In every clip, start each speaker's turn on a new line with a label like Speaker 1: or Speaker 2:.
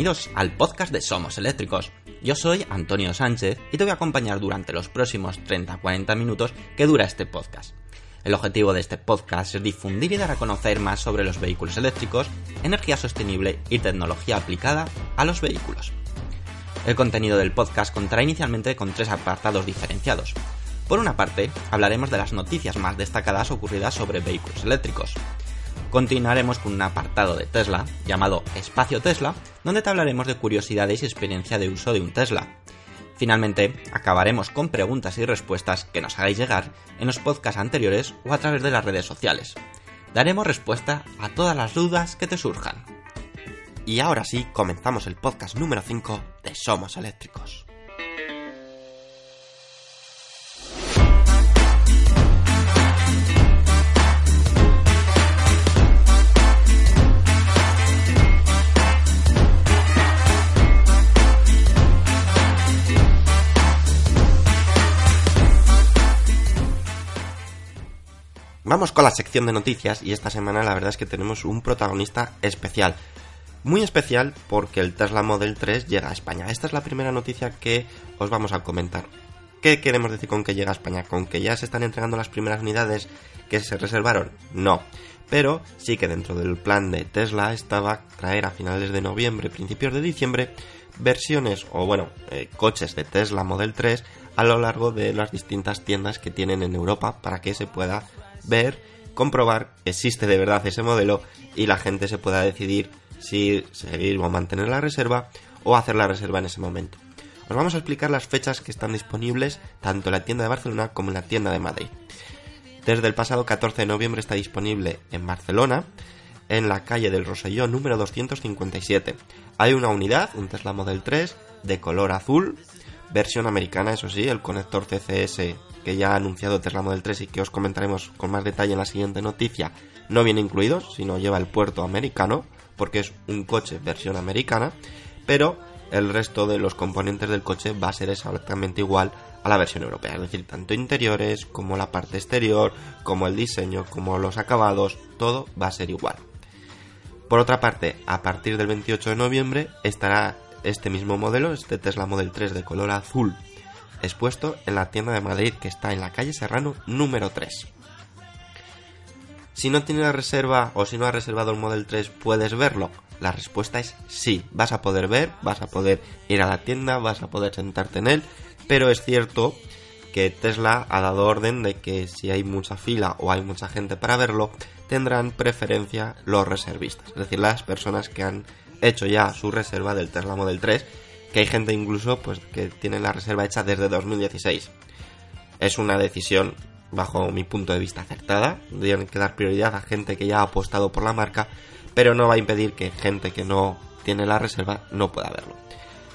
Speaker 1: Bienvenidos al podcast de Somos Eléctricos. Yo soy Antonio Sánchez y te voy a acompañar durante los próximos 30-40 minutos que dura este podcast. El objetivo de este podcast es difundir y dar a conocer más sobre los vehículos eléctricos, energía sostenible y tecnología aplicada a los vehículos. El contenido del podcast contará inicialmente con tres apartados diferenciados. Por una parte, hablaremos de las noticias más destacadas ocurridas sobre vehículos eléctricos continuaremos con un apartado de Tesla llamado Espacio Tesla, donde te hablaremos de curiosidades y experiencia de uso de un Tesla. Finalmente, acabaremos con preguntas y respuestas que nos hagáis llegar en los podcasts anteriores o a través de las redes sociales. Daremos respuesta a todas las dudas que te surjan. Y ahora sí, comenzamos el podcast número 5 de Somos Eléctricos. Vamos con la sección de noticias y esta semana la verdad es que tenemos un protagonista especial. Muy especial porque el Tesla Model 3 llega a España. Esta es la primera noticia que os vamos a comentar. ¿Qué queremos decir con que llega a España? ¿Con que ya se están entregando las primeras unidades que se reservaron? No. Pero sí que dentro del plan de Tesla estaba traer a finales de noviembre, principios de diciembre, versiones o bueno, eh, coches de Tesla Model 3 a lo largo de las distintas tiendas que tienen en Europa para que se pueda ver, comprobar existe de verdad ese modelo y la gente se pueda decidir si seguir o mantener la reserva o hacer la reserva en ese momento. Os vamos a explicar las fechas que están disponibles tanto en la tienda de Barcelona como en la tienda de Madrid. Desde el pasado 14 de noviembre está disponible en Barcelona, en la calle del Roselló número 257. Hay una unidad, un Tesla Model 3, de color azul, versión americana, eso sí, el conector CCS que ya ha anunciado Tesla Model 3 y que os comentaremos con más detalle en la siguiente noticia, no viene incluido, sino lleva el puerto americano, porque es un coche versión americana, pero el resto de los componentes del coche va a ser exactamente igual a la versión europea, es decir, tanto interiores como la parte exterior, como el diseño, como los acabados, todo va a ser igual. Por otra parte, a partir del 28 de noviembre estará este mismo modelo, este Tesla Model 3 de color azul expuesto en la tienda de Madrid que está en la calle Serrano número 3. Si no tienes reserva o si no has reservado el Model 3, ¿puedes verlo? La respuesta es sí, vas a poder ver, vas a poder ir a la tienda, vas a poder sentarte en él, pero es cierto que Tesla ha dado orden de que si hay mucha fila o hay mucha gente para verlo, tendrán preferencia los reservistas, es decir, las personas que han hecho ya su reserva del Tesla Model 3 que hay gente incluso pues que tiene la reserva hecha desde 2016. Es una decisión bajo mi punto de vista acertada, tienen que dar prioridad a gente que ya ha apostado por la marca, pero no va a impedir que gente que no tiene la reserva no pueda verlo.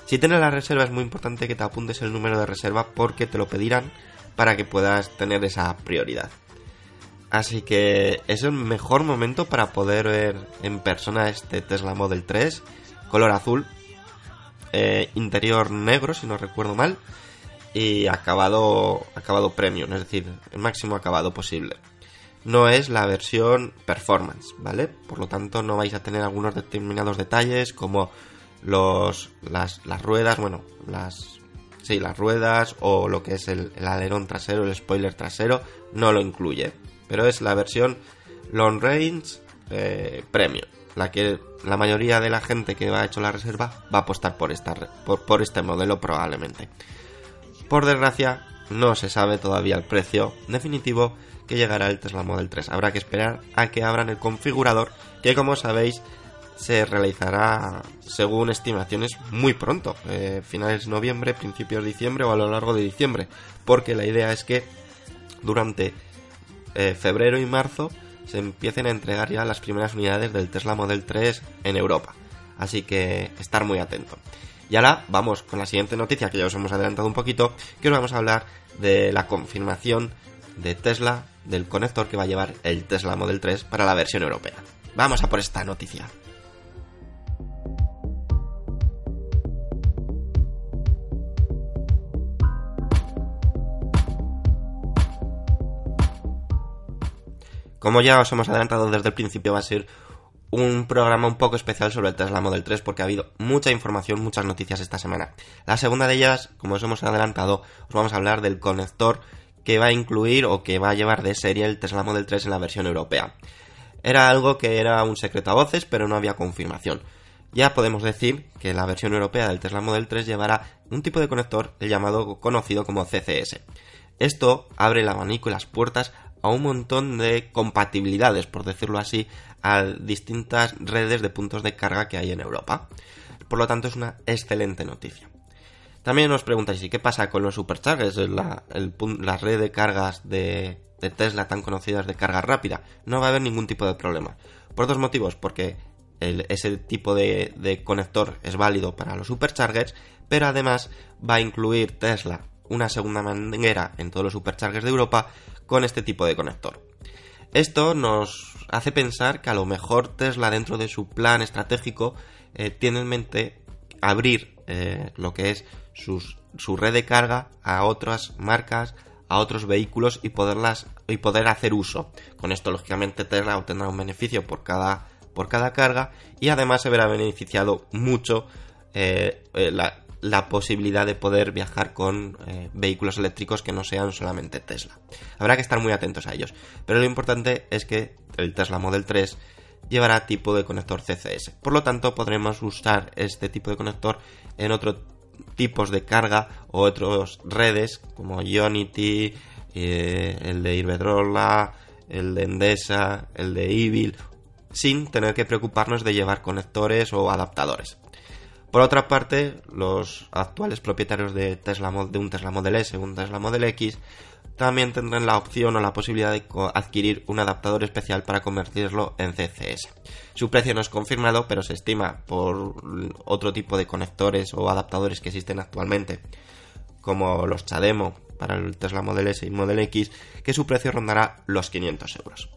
Speaker 1: Si tienes la reserva es muy importante que te apuntes el número de reserva porque te lo pedirán para que puedas tener esa prioridad. Así que es el mejor momento para poder ver en persona este Tesla Model 3 color azul eh, interior negro, si no recuerdo mal, y acabado, acabado premium, es decir, el máximo acabado posible. No es la versión performance, ¿vale? Por lo tanto, no vais a tener algunos determinados detalles como los, las, ruedas, bueno, las, sí, las ruedas o lo que es el, alerón trasero, el spoiler trasero, no lo incluye. Pero es la versión long range eh, premium la que la mayoría de la gente que ha hecho la reserva va a apostar por, esta, por, este modelo probablemente. Por desgracia, no se sabe todavía el precio definitivo que llegará el Tesla Model 3. Habrá que esperar a que abran el configurador, que como sabéis se realizará según estimaciones muy pronto, eh, finales de noviembre, principios de diciembre o a lo largo de diciembre, porque la idea es que durante eh, febrero y marzo se empiecen a entregar ya las primeras unidades del Tesla Model 3 en Europa. Así que estar muy atento. Y ahora vamos con la siguiente noticia que ya os hemos adelantado un poquito, que os vamos a hablar de la confirmación de Tesla del conector que va a llevar el Tesla Model 3 para la versión europea. Vamos a por esta noticia. Como ya os hemos adelantado desde el principio, va a ser un programa un poco especial sobre el Tesla Model 3 porque ha habido mucha información, muchas noticias esta semana. La segunda de ellas, como os hemos adelantado, os vamos a hablar del conector que va a incluir o que va a llevar de serie el Tesla Model 3 en la versión europea. Era algo que era un secreto a voces, pero no había confirmación. Ya podemos decir que la versión europea del Tesla Model 3 llevará un tipo de conector llamado conocido como CCS. Esto abre el abanico y las puertas a un montón de compatibilidades, por decirlo así, a distintas redes de puntos de carga que hay en Europa. Por lo tanto, es una excelente noticia. También os preguntáis, ¿y qué pasa con los superchargers? La, redes de cargas de, Tesla tan conocidas de carga rápida. No va a haber ningún tipo de problema. Por dos motivos, porque ese tipo de, de conector es válido para los superchargers, pero además va a incluir Tesla una segunda manguera en todos los superchargers de Europa con este tipo de conector. Esto nos hace pensar que a lo mejor Tesla dentro de su plan estratégico eh, tiene en mente abrir eh, lo que es su red de carga a otras marcas, a otros vehículos y poderlas y poder hacer uso. Con esto lógicamente Tesla obtendrá un beneficio por cada por cada carga y además se verá beneficiado mucho eh, la, la posibilidad de poder viajar con eh, vehículos eléctricos que no sean solamente Tesla. Habrá que estar muy atentos a ellos. Pero lo importante es que el Tesla Model 3 llevará tipo de conector CCS. Por lo tanto, podremos usar este tipo de conector en otros tipos de carga o otras redes como Ionity, eh, el de Iberdrola, el de Endesa, el de Evil, sin tener que preocuparnos de llevar conectores o adaptadores. Por otra parte, los actuales propietarios de, Tesla, de un Tesla Model S un Tesla Model X también tendrán la opción o la posibilidad de adquirir un adaptador especial para convertirlo en CCS. Su precio no es confirmado, pero se estima por otro tipo de conectores o adaptadores que existen actualmente, como los Chademo para el Tesla Model S y Model X, que su precio rondará los 500 euros.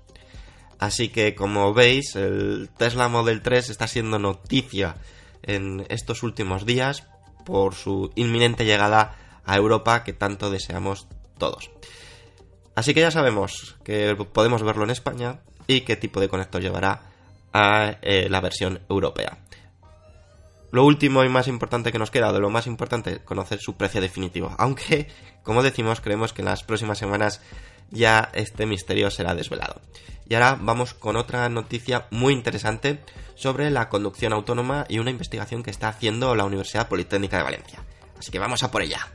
Speaker 1: Así que, como veis, el Tesla Model 3 está siendo noticia en estos últimos días por su inminente llegada a Europa que tanto deseamos todos. Así que ya sabemos que podemos verlo en España y qué tipo de conector llevará a eh, la versión europea. Lo último y más importante que nos queda, de lo más importante, conocer su precio definitivo. Aunque, como decimos, creemos que en las próximas semanas ya este misterio será desvelado. Y ahora vamos con otra noticia muy interesante sobre la conducción autónoma y una investigación que está haciendo la Universidad Politécnica de Valencia. Así que vamos a por ella.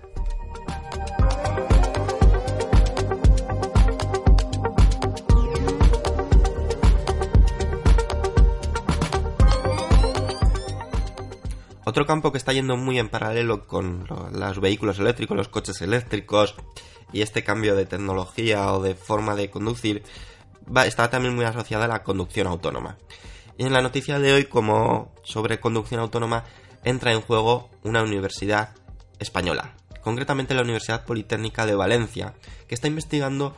Speaker 1: Otro campo que está yendo muy en paralelo con los vehículos eléctricos, los coches eléctricos y este cambio de tecnología o de forma de conducir está también muy asociada a la conducción autónoma. Y en la noticia de hoy, como sobre conducción autónoma, entra en juego una universidad española, concretamente la Universidad Politécnica de Valencia, que está investigando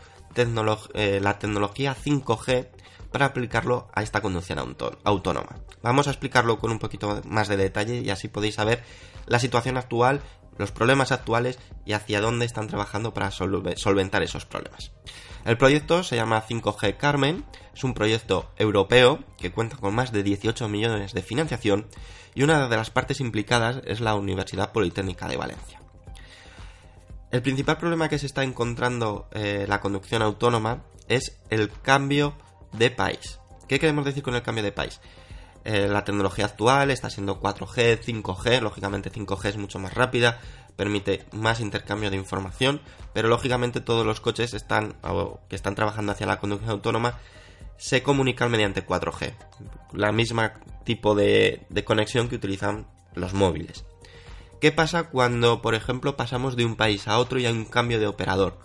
Speaker 1: eh, la tecnología 5G para aplicarlo a esta conducción autónoma. Vamos a explicarlo con un poquito más de detalle y así podéis saber la situación actual, los problemas actuales y hacia dónde están trabajando para solventar esos problemas. El proyecto se llama 5G Carmen, es un proyecto europeo que cuenta con más de 18 millones de financiación y una de las partes implicadas es la Universidad Politécnica de Valencia. El principal problema que se está encontrando eh, la conducción autónoma es el cambio de país. ¿Qué queremos decir con el cambio de país? Eh, la tecnología actual está siendo 4G, 5G, lógicamente 5G es mucho más rápida, permite más intercambio de información, pero lógicamente todos los coches están, que están trabajando hacia la conducción autónoma se comunican mediante 4G, la misma tipo de conexión que utilizan los móviles. ¿Qué pasa cuando, por ejemplo, pasamos de un país a otro y hay un cambio de operador?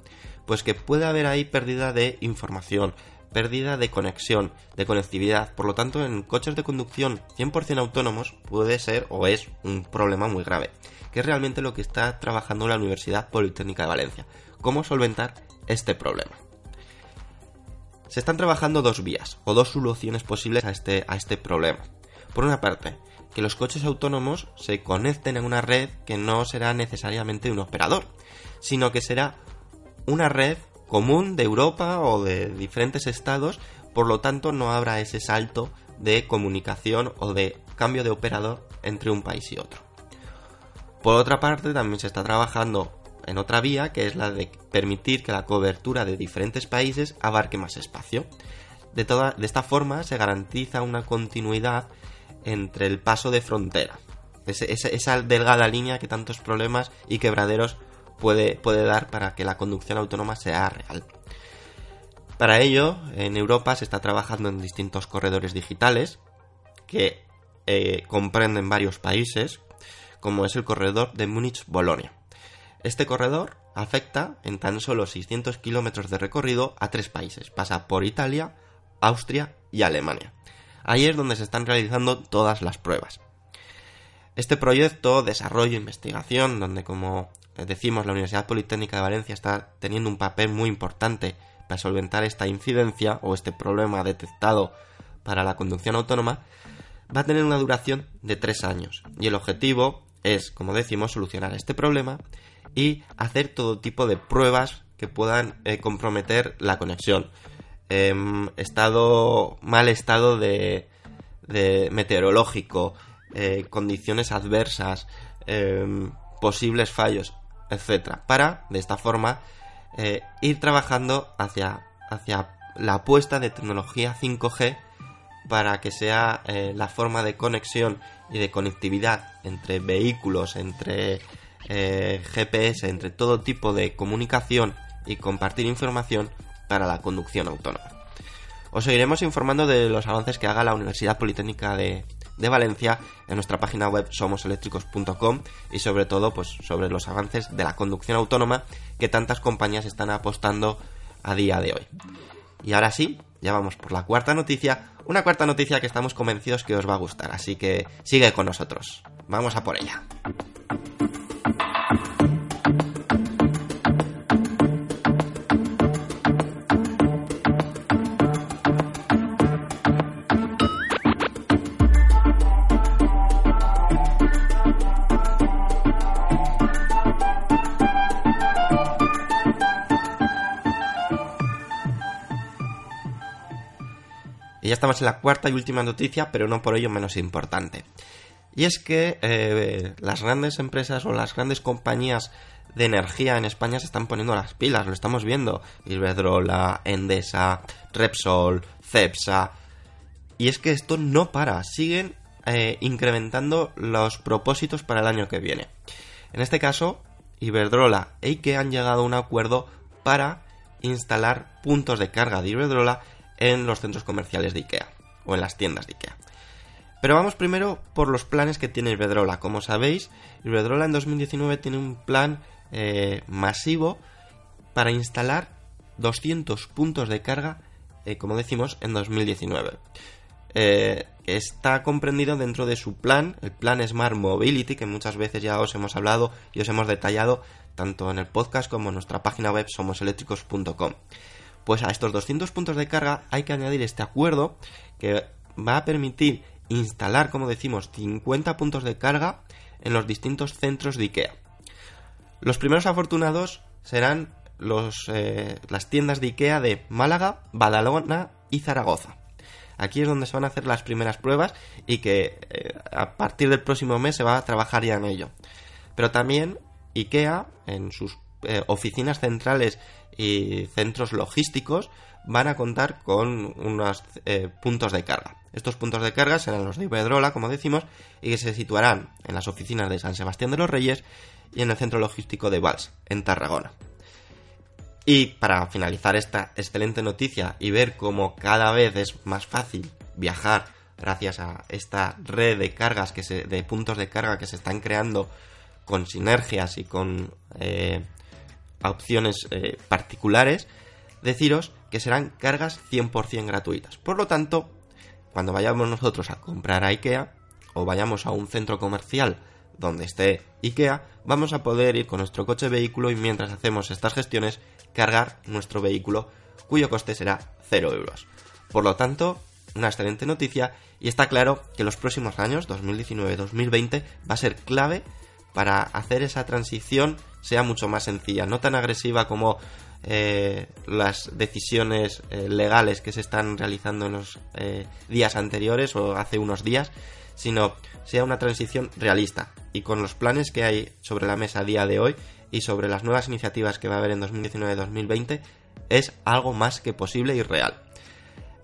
Speaker 1: Pues que puede haber ahí pérdida de información, pérdida de conexión, de conectividad. Por lo tanto, en coches de conducción 100% autónomos puede ser o es un problema muy grave, que es realmente lo que está trabajando la Universidad Politécnica de Valencia. ¿Cómo solventar este problema? Se están trabajando dos vías o dos soluciones posibles a este, a este problema. Por una parte, que los coches autónomos se conecten a una red que no será necesariamente un operador, sino que será una red común de Europa o de diferentes estados, por lo tanto no habrá ese salto de comunicación o de cambio de operador entre un país y otro. Por otra parte, también se está trabajando en otra vía, que es la de permitir que la cobertura de diferentes países abarque más espacio. De, toda, de esta forma se garantiza una continuidad entre el paso de frontera, esa delgada línea que tantos problemas y quebraderos puede, puede dar para que la conducción autónoma sea real. Para ello, en Europa se está trabajando en distintos corredores digitales que eh, comprenden varios países, como es el corredor de Múnich-Bolonia. Este corredor afecta en tan solo 600 kilómetros de recorrido a tres países. Pasa por Italia, Austria y Alemania. Ahí es donde se están realizando todas las pruebas. Este proyecto, desarrollo, investigación, donde como decimos la Universidad Politécnica de Valencia está teniendo un papel muy importante para solventar esta incidencia o este problema detectado para la conducción autónoma, va a tener una duración de tres años. Y el objetivo es, como decimos, solucionar este problema y hacer todo tipo de pruebas que puedan eh, comprometer la conexión. Em, estado, mal estado de, meteorológico, eh, condiciones adversas, em, posibles fallos, etcétera, para de esta forma eh, ir trabajando hacia, hacia la apuesta de tecnología 5G para que sea la forma de conexión y de conectividad entre vehículos, entre eh, GPS entre todo tipo de comunicación y compartir información para la conducción autónoma. Os seguiremos informando de los avances que haga la Universidad Politécnica de, Valencia en nuestra página web somoseléctricos.com y sobre todo pues sobre los avances de la conducción autónoma que tantas compañías están apostando a día de hoy. Y ahora sí, ya vamos por la cuarta noticia, una cuarta noticia que estamos convencidos que os va a gustar, así que sigue con nosotros. Vamos a por ella. Estamos en la cuarta y última noticia, pero no por ello menos importante. Y es que eh, las grandes empresas o las grandes compañías de energía en España se están poniendo las pilas, lo estamos viendo. Iberdrola, Endesa, Repsol, Cepsa. Y es que esto no para, siguen eh, incrementando los propósitos para el año que viene. En este caso, Iberdrola e IKEA han llegado a un acuerdo para instalar puntos de carga de Iberdrola en los centros comerciales de IKEA o en las tiendas de IKEA. Pero vamos primero por los planes que tiene Iberdrola. Como sabéis, Iberdrola en 2019 tiene un plan eh, masivo para instalar 200 puntos de carga, eh, como decimos, en 2019. Eh, está comprendido dentro de su plan, el plan Smart Mobility, que muchas veces ya os hemos hablado y os hemos detallado tanto en el podcast como en nuestra página web somoseléctricos.com. Pues a estos 200 puntos de carga hay que añadir este acuerdo que va a permitir instalar, como decimos, 50 puntos de carga en los distintos centros de IKEA. Los primeros afortunados serán los, eh, las tiendas de IKEA de Málaga, Badalona y Zaragoza. Aquí es donde se van a hacer las primeras pruebas y que eh, a partir del próximo mes se va a trabajar ya en ello. Pero también IKEA, en sus eh, oficinas centrales y centros logísticos, van a contar con unos puntos de carga. Estos puntos de carga serán los de Iberdrola, como decimos, y que se situarán en las oficinas de San Sebastián de los Reyes y en el centro logístico de Vals, en Tarragona. Y para finalizar esta excelente noticia y ver cómo cada vez es más fácil viajar gracias a esta red de cargas que se, de puntos de carga que se están creando con sinergias y con eh, opciones eh, particulares, deciros que serán cargas 100% gratuitas. Por lo tanto, cuando vayamos nosotros a comprar a IKEA o vayamos a un centro comercial donde esté IKEA, vamos a poder ir con nuestro coche vehículo y mientras hacemos estas gestiones cargar nuestro vehículo cuyo coste será 0 euros. Por lo tanto, una excelente noticia y está claro que los próximos años, 2019-2020, va a ser clave para hacer esa transición sea mucho más sencilla, no tan agresiva como eh, las decisiones eh, legales que se están realizando en los eh, días anteriores o hace unos días, sino sea una transición realista y con los planes que hay sobre la mesa a día de hoy y sobre las nuevas iniciativas que va a haber en 2019-2020 es algo más que posible y real.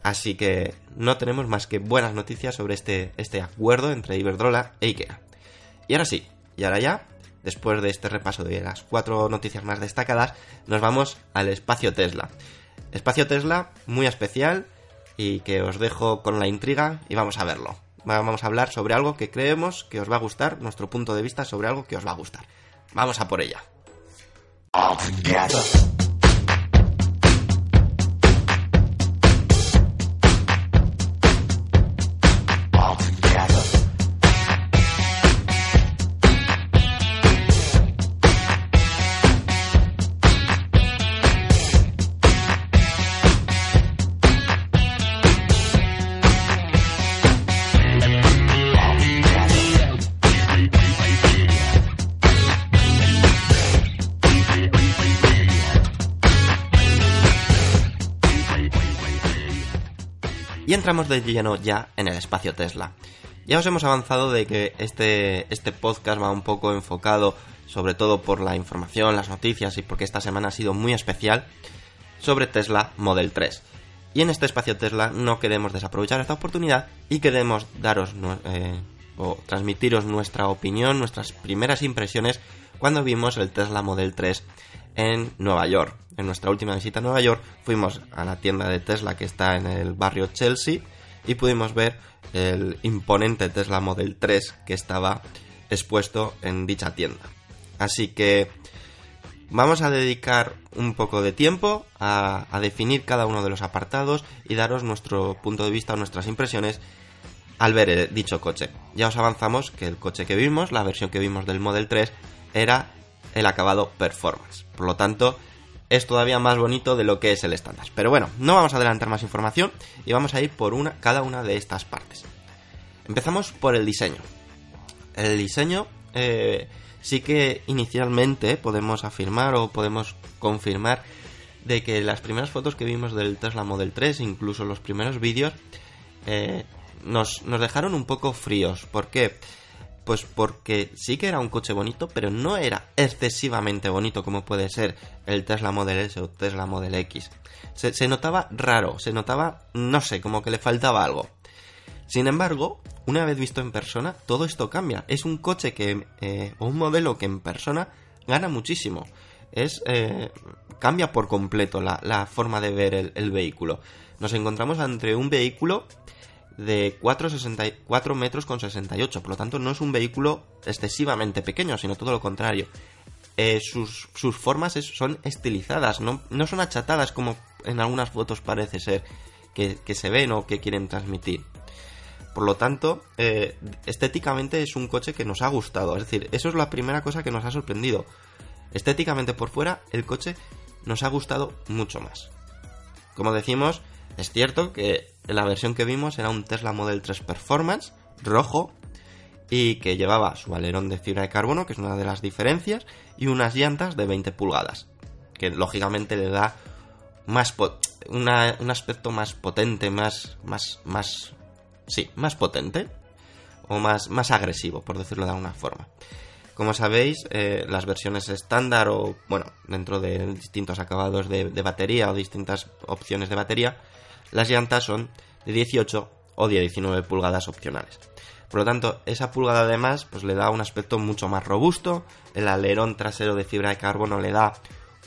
Speaker 1: Así que no tenemos más que buenas noticias sobre este, este acuerdo entre Iberdrola e IKEA. Y ahora sí, y ahora ya, después de este repaso de las cuatro noticias más destacadas, nos vamos al espacio Tesla. Espacio Tesla muy especial y que os dejo con la intriga y vamos a verlo. Vamos a hablar sobre algo que creemos que os va a gustar, nuestro punto de vista sobre algo que os va a gustar. Vamos a por ella. Entramos de lleno ya en el espacio Tesla. Ya os hemos avanzado de que este, este podcast va un poco enfocado, sobre todo por la información, las noticias y porque esta semana ha sido muy especial, sobre Tesla Model 3. Y en este espacio Tesla no queremos desaprovechar esta oportunidad y queremos daros eh, o transmitiros nuestra opinión, nuestras primeras impresiones cuando vimos el Tesla Model 3 en Nueva York. En nuestra última visita a Nueva York fuimos a la tienda de Tesla que está en el barrio Chelsea y pudimos ver el imponente Tesla Model 3 que estaba expuesto en dicha tienda. Así que vamos a dedicar un poco de tiempo a, definir cada uno de los apartados y daros nuestro punto de vista o nuestras impresiones al ver dicho coche. Ya os avanzamos que el coche que vimos, la versión que vimos del Model 3, era el acabado performance. Por lo tanto, es todavía más bonito de lo que es el estándar. Pero bueno, no vamos a adelantar más información y vamos a ir por una, cada una de estas partes. Empezamos por el diseño. El diseño eh, sí que inicialmente podemos afirmar o podemos confirmar de que las primeras fotos que vimos del Tesla Model 3, incluso los primeros vídeos, eh, nos, nos dejaron un poco fríos. ¿Por qué? Pues porque sí que era un coche bonito, pero no era excesivamente bonito como puede ser el Tesla Model S o Tesla Model X. Se, notaba raro, se notaba, no sé, como que le faltaba algo. Sin embargo, una vez visto en persona, todo esto cambia. Es un coche que, eh, un modelo que en persona gana muchísimo. Es, eh, cambia por completo la, forma de ver el vehículo. Nos encontramos ante un vehículo de 4, metros con 68. Por lo tanto, no es un vehículo excesivamente pequeño, sino todo lo contrario. Eh, sus, formas son estilizadas, no, no, son achatadas como en algunas fotos parece ser que, se ven o que quieren transmitir. Por lo tanto, eh, estéticamente es un coche que nos ha gustado. Es decir, eso es la primera cosa que nos ha sorprendido. Estéticamente por fuera, el coche nos ha gustado mucho más. Como decimos, es cierto que la versión que vimos era un Tesla Model 3 Performance rojo y que llevaba su alerón de fibra de carbono, que es una de las diferencias, y unas llantas de 20 pulgadas, que lógicamente le da más un aspecto más potente, más más más sí, más potente o más más agresivo, por decirlo de alguna forma. Como sabéis, eh, las versiones estándar o, bueno, dentro de distintos acabados de batería o distintas opciones de batería, las llantas son de 18 o de 19 pulgadas opcionales. Por lo tanto, esa pulgada además pues le da un aspecto mucho más robusto, el alerón trasero de fibra de carbono le da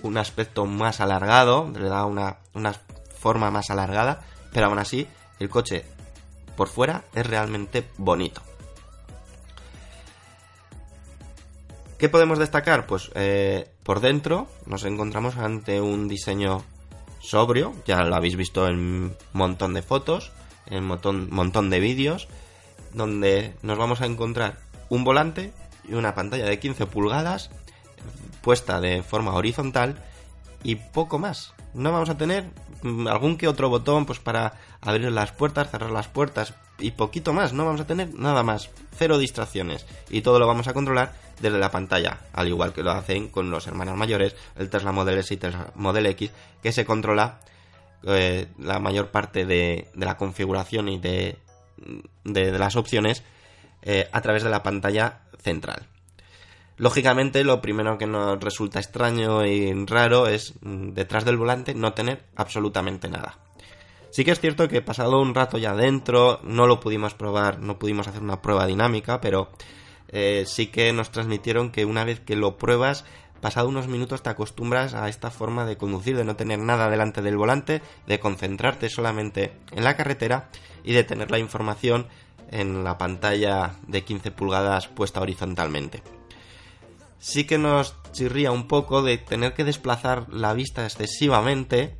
Speaker 1: un aspecto más alargado, le da una, una forma más alargada, pero aún así el coche por fuera es realmente bonito. ¿Qué podemos destacar? Pues eh, por dentro nos encontramos ante un diseño sobrio, ya lo habéis visto en un montón de fotos, en un montón, montón de vídeos, donde nos vamos a encontrar un volante y una pantalla de 15 pulgadas puesta de forma horizontal y poco más. No vamos a tener algún que otro botón pues para abrir las puertas, cerrar las puertas, y poquito más, no vamos a tener nada más, cero distracciones. Y todo lo vamos a controlar desde la pantalla, al igual que lo hacen con los hermanos mayores, el Tesla Model S y Tesla Model X, que se controla eh, la mayor parte de, la configuración y de, de, las opciones eh, a través de la pantalla central. Lógicamente, lo primero que nos resulta extraño y raro es mm, detrás del volante no tener absolutamente nada. Sí que es cierto que pasado un rato ya dentro, no lo pudimos probar, no pudimos hacer una prueba dinámica, pero eh, sí que nos transmitieron que una vez que lo pruebas, pasado unos minutos te acostumbras a esta forma de conducir, de no tener nada delante del volante, de concentrarte solamente en la carretera y de tener la información en la pantalla de 15 pulgadas puesta horizontalmente. Sí que nos chirría un poco de tener que desplazar la vista excesivamente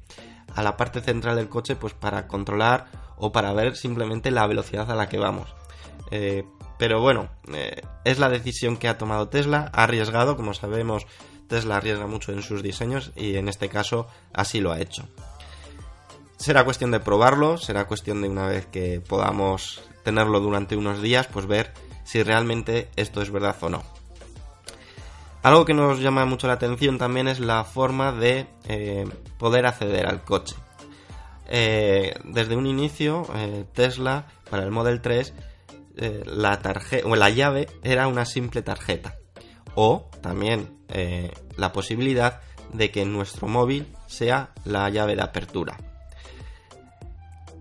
Speaker 1: a la parte central del coche pues para controlar o para ver simplemente la velocidad a la que vamos. Eh, pero bueno, eh, es la decisión que ha tomado Tesla, ha arriesgado, como sabemos, Tesla arriesga mucho en sus diseños y en este caso así lo ha hecho. Será cuestión de probarlo, será cuestión de una vez que podamos tenerlo durante unos días, pues ver si realmente esto es verdad o no. Algo que nos llama mucho la atención también es la forma de eh, poder acceder al coche. Eh, desde un inicio, Tesla, para el Model 3, la, tarjeta, o la llave era una simple tarjeta. O también la posibilidad de que nuestro móvil sea la llave de apertura.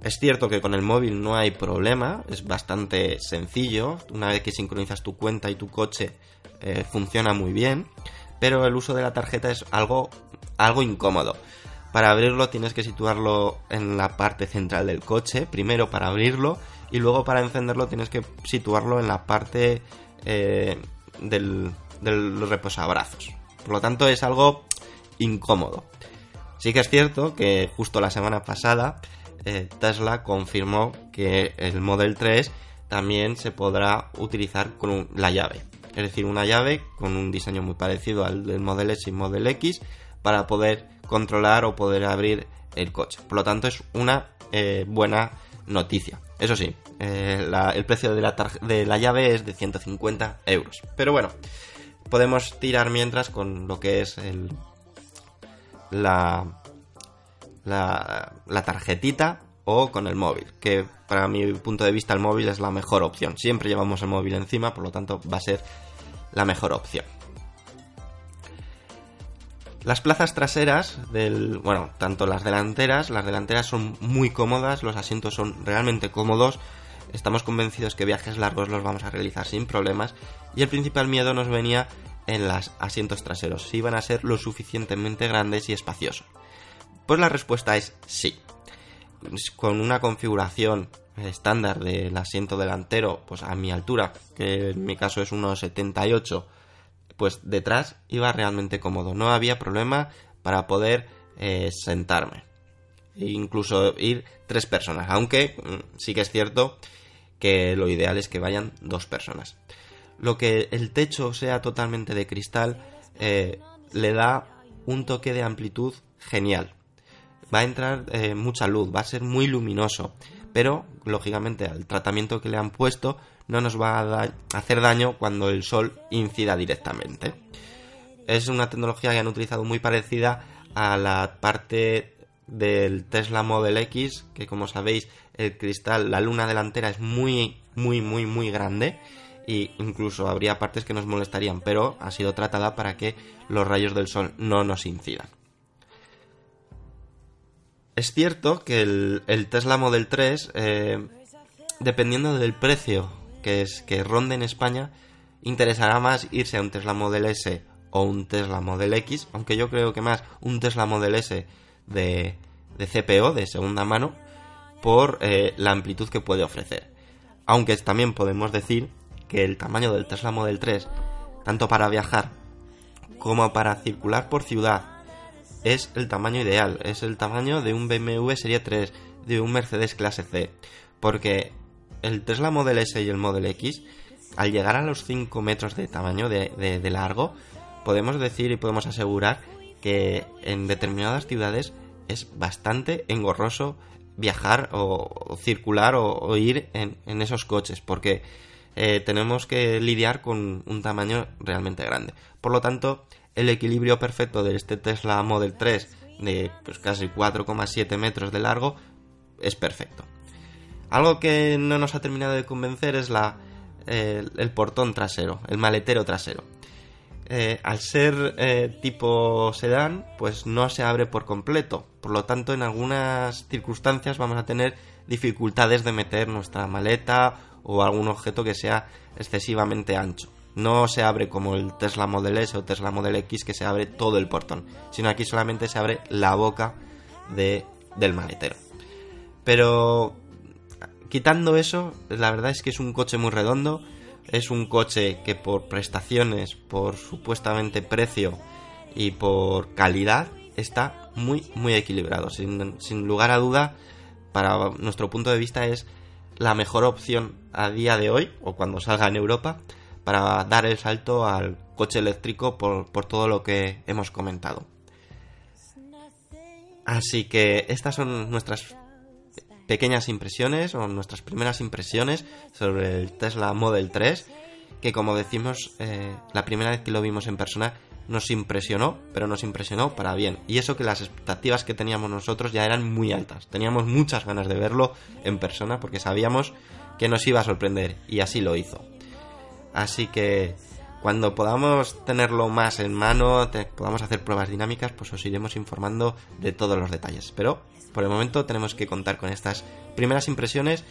Speaker 1: Es cierto que con el móvil no hay problema, es bastante sencillo. Una vez que sincronizas tu cuenta y tu coche eh, funciona muy bien, pero el uso de la tarjeta es algo, algo incómodo. Para abrirlo tienes que situarlo en la parte central del coche, primero para abrirlo y luego para encenderlo tienes que situarlo en la parte eh, del, reposabrazos. Por lo tanto es algo incómodo. Sí que es cierto que justo la semana pasada eh, Tesla confirmó que el Model 3 también se podrá utilizar con la llave es decir, una llave con un diseño muy parecido al del Model S y Model X para poder controlar o poder abrir el coche. Por lo tanto, es una eh, buena noticia. Eso sí, eh, el precio de la, de la llave es de 150 euros. Pero bueno, podemos tirar mientras con lo que es el, la, la, la tarjetita o con el móvil, que para mi punto de vista el móvil es la mejor opción. Siempre llevamos el móvil encima, por lo tanto va a ser la mejor opción. Las plazas traseras del, bueno, tanto las delanteras, las delanteras son muy cómodas, los asientos son realmente cómodos. Estamos convencidos que viajes largos los vamos a realizar sin problemas y el principal miedo nos venía en los asientos traseros, si iban a ser lo suficientemente grandes y espaciosos. Pues la respuesta es sí con una configuración estándar del asiento delantero, pues a mi altura, que en mi caso es 1,78, pues detrás iba realmente cómodo. No había problema para poder eh, sentarme. E incluso ir tres personas, aunque mm, sí que es cierto que lo ideal es que vayan dos personas. Lo que el techo sea totalmente de cristal eh, le da un toque de amplitud genial va a entrar eh, mucha luz, va a ser muy luminoso, pero lógicamente al tratamiento que le han puesto no nos va a hacer daño cuando el sol incida directamente. Es una tecnología que han utilizado muy parecida a la parte del Tesla Model X, que como sabéis el cristal, la luna delantera es muy, muy, muy, muy grande e incluso habría partes que nos molestarían, pero ha sido tratada para que los rayos del sol no nos incidan. Es cierto que el, Tesla Model 3, eh, dependiendo del precio que, es, que ronde en España, interesará más irse a un Tesla Model S o un Tesla Model X, aunque yo creo que más un Tesla Model S de, de CPO, de segunda mano, por eh, la amplitud que puede ofrecer. Aunque también podemos decir que el tamaño del Tesla Model 3, tanto para viajar como para circular por ciudad es el tamaño ideal, es el tamaño de un BMW Serie 3, de un Mercedes clase C, porque el Tesla Model S y el Model X, al llegar a los 5 metros de tamaño de, largo, podemos decir y podemos asegurar que en determinadas ciudades es bastante engorroso viajar o, circular o, ir en, esos coches, porque eh, tenemos que lidiar con un tamaño realmente grande. Por lo tanto, el equilibrio perfecto de este Tesla Model 3 de pues, casi 4,7 metros de largo es perfecto. Algo que no nos ha terminado de convencer es la, el portón trasero, el maletero trasero. Eh, al ser eh, tipo sedán, pues no se abre por completo. Por lo tanto, en algunas circunstancias vamos a tener dificultades de meter nuestra maleta o algún objeto que sea excesivamente ancho. No se abre como el Tesla Model S o Tesla Model X que se abre todo el portón, sino aquí solamente se abre la boca de, del maletero. Pero quitando eso, la verdad es que es un coche muy redondo es un coche que por prestaciones, por supuestamente precio y por calidad está muy muy equilibrado. Sin, sin, lugar a duda, para nuestro punto de vista es la mejor opción a día de hoy o cuando salga en Europa para dar el salto al coche eléctrico por, por todo lo que hemos comentado. Así que estas son nuestras pequeñas impresiones o nuestras primeras impresiones sobre el Tesla Model 3, que como decimos, eh, la primera vez que lo vimos en persona nos impresionó, pero nos impresionó para bien. Y eso que las expectativas que teníamos nosotros ya eran muy altas. Teníamos muchas ganas de verlo en persona porque sabíamos que nos iba a sorprender y así lo hizo. Así que cuando podamos tenerlo más en mano, podamos hacer pruebas dinámicas, pues os iremos informando de todos los detalles. Pero por el momento tenemos que contar con estas primeras impresiones,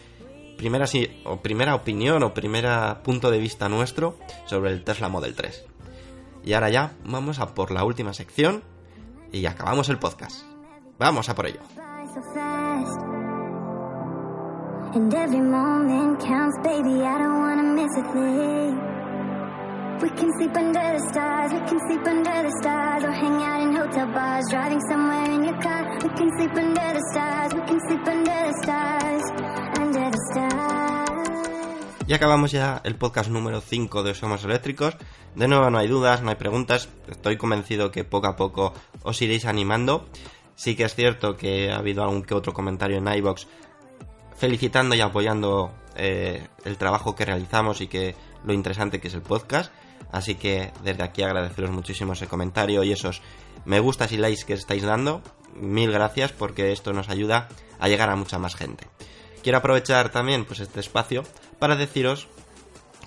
Speaker 1: primeras o primera opinión o primera punto de vista nuestro sobre el Tesla Model 3. Y ahora ya vamos a por la última sección y acabamos el podcast. Vamos a por ello. We can sleep under the stars, we can sleep under the stars, or hang out in hotel bars, driving somewhere in your car. We can sleep under the stars, we can sleep under the stars, under the stars. Y acabamos ya el podcast número 5 de Somos Eléctricos. De nuevo, no hay dudas, no hay preguntas. Estoy convencido que poco a poco os iréis animando. Sí que es cierto que ha habido algún que otro comentario en iBox felicitando y apoyando eh, el trabajo que realizamos y que lo interesante que es el podcast. Así que desde aquí agradeceros muchísimo ese comentario y esos me gustas y likes que estáis dando. Mil gracias porque esto nos ayuda a llegar a mucha más gente. Quiero aprovechar también pues este espacio para deciros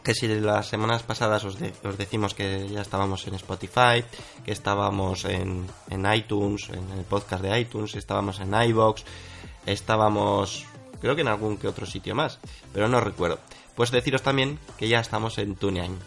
Speaker 1: que si las semanas pasadas os, decimos que ya estábamos en Spotify, que estábamos en, en, iTunes, en el podcast de iTunes, estábamos en iBox, estábamos creo que en algún que otro sitio más, pero no recuerdo. Pues deciros también que ya estamos en TuneIn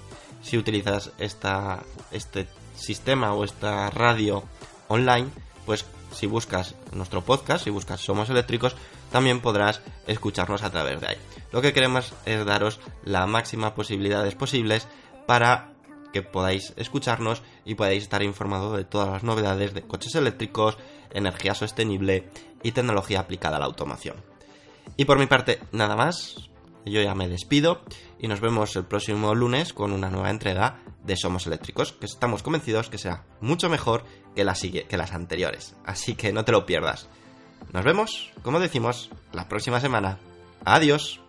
Speaker 1: si utilizas este sistema o esta radio online, pues si buscas nuestro podcast, si buscas Somos Eléctricos, también podrás escucharnos a través de ahí. Lo que queremos es daros la máxima posibilidades posibles para que podáis escucharnos y podáis estar informados de todas las novedades de coches eléctricos, energía sostenible y tecnología aplicada a la automoción. Y por mi parte, nada más. Yo ya me despido y nos vemos el próximo lunes con una nueva entrega de Somos Eléctricos, que estamos convencidos que será mucho mejor que las, que las anteriores. Así que no te lo pierdas. Nos vemos, como decimos, la próxima semana. Adiós.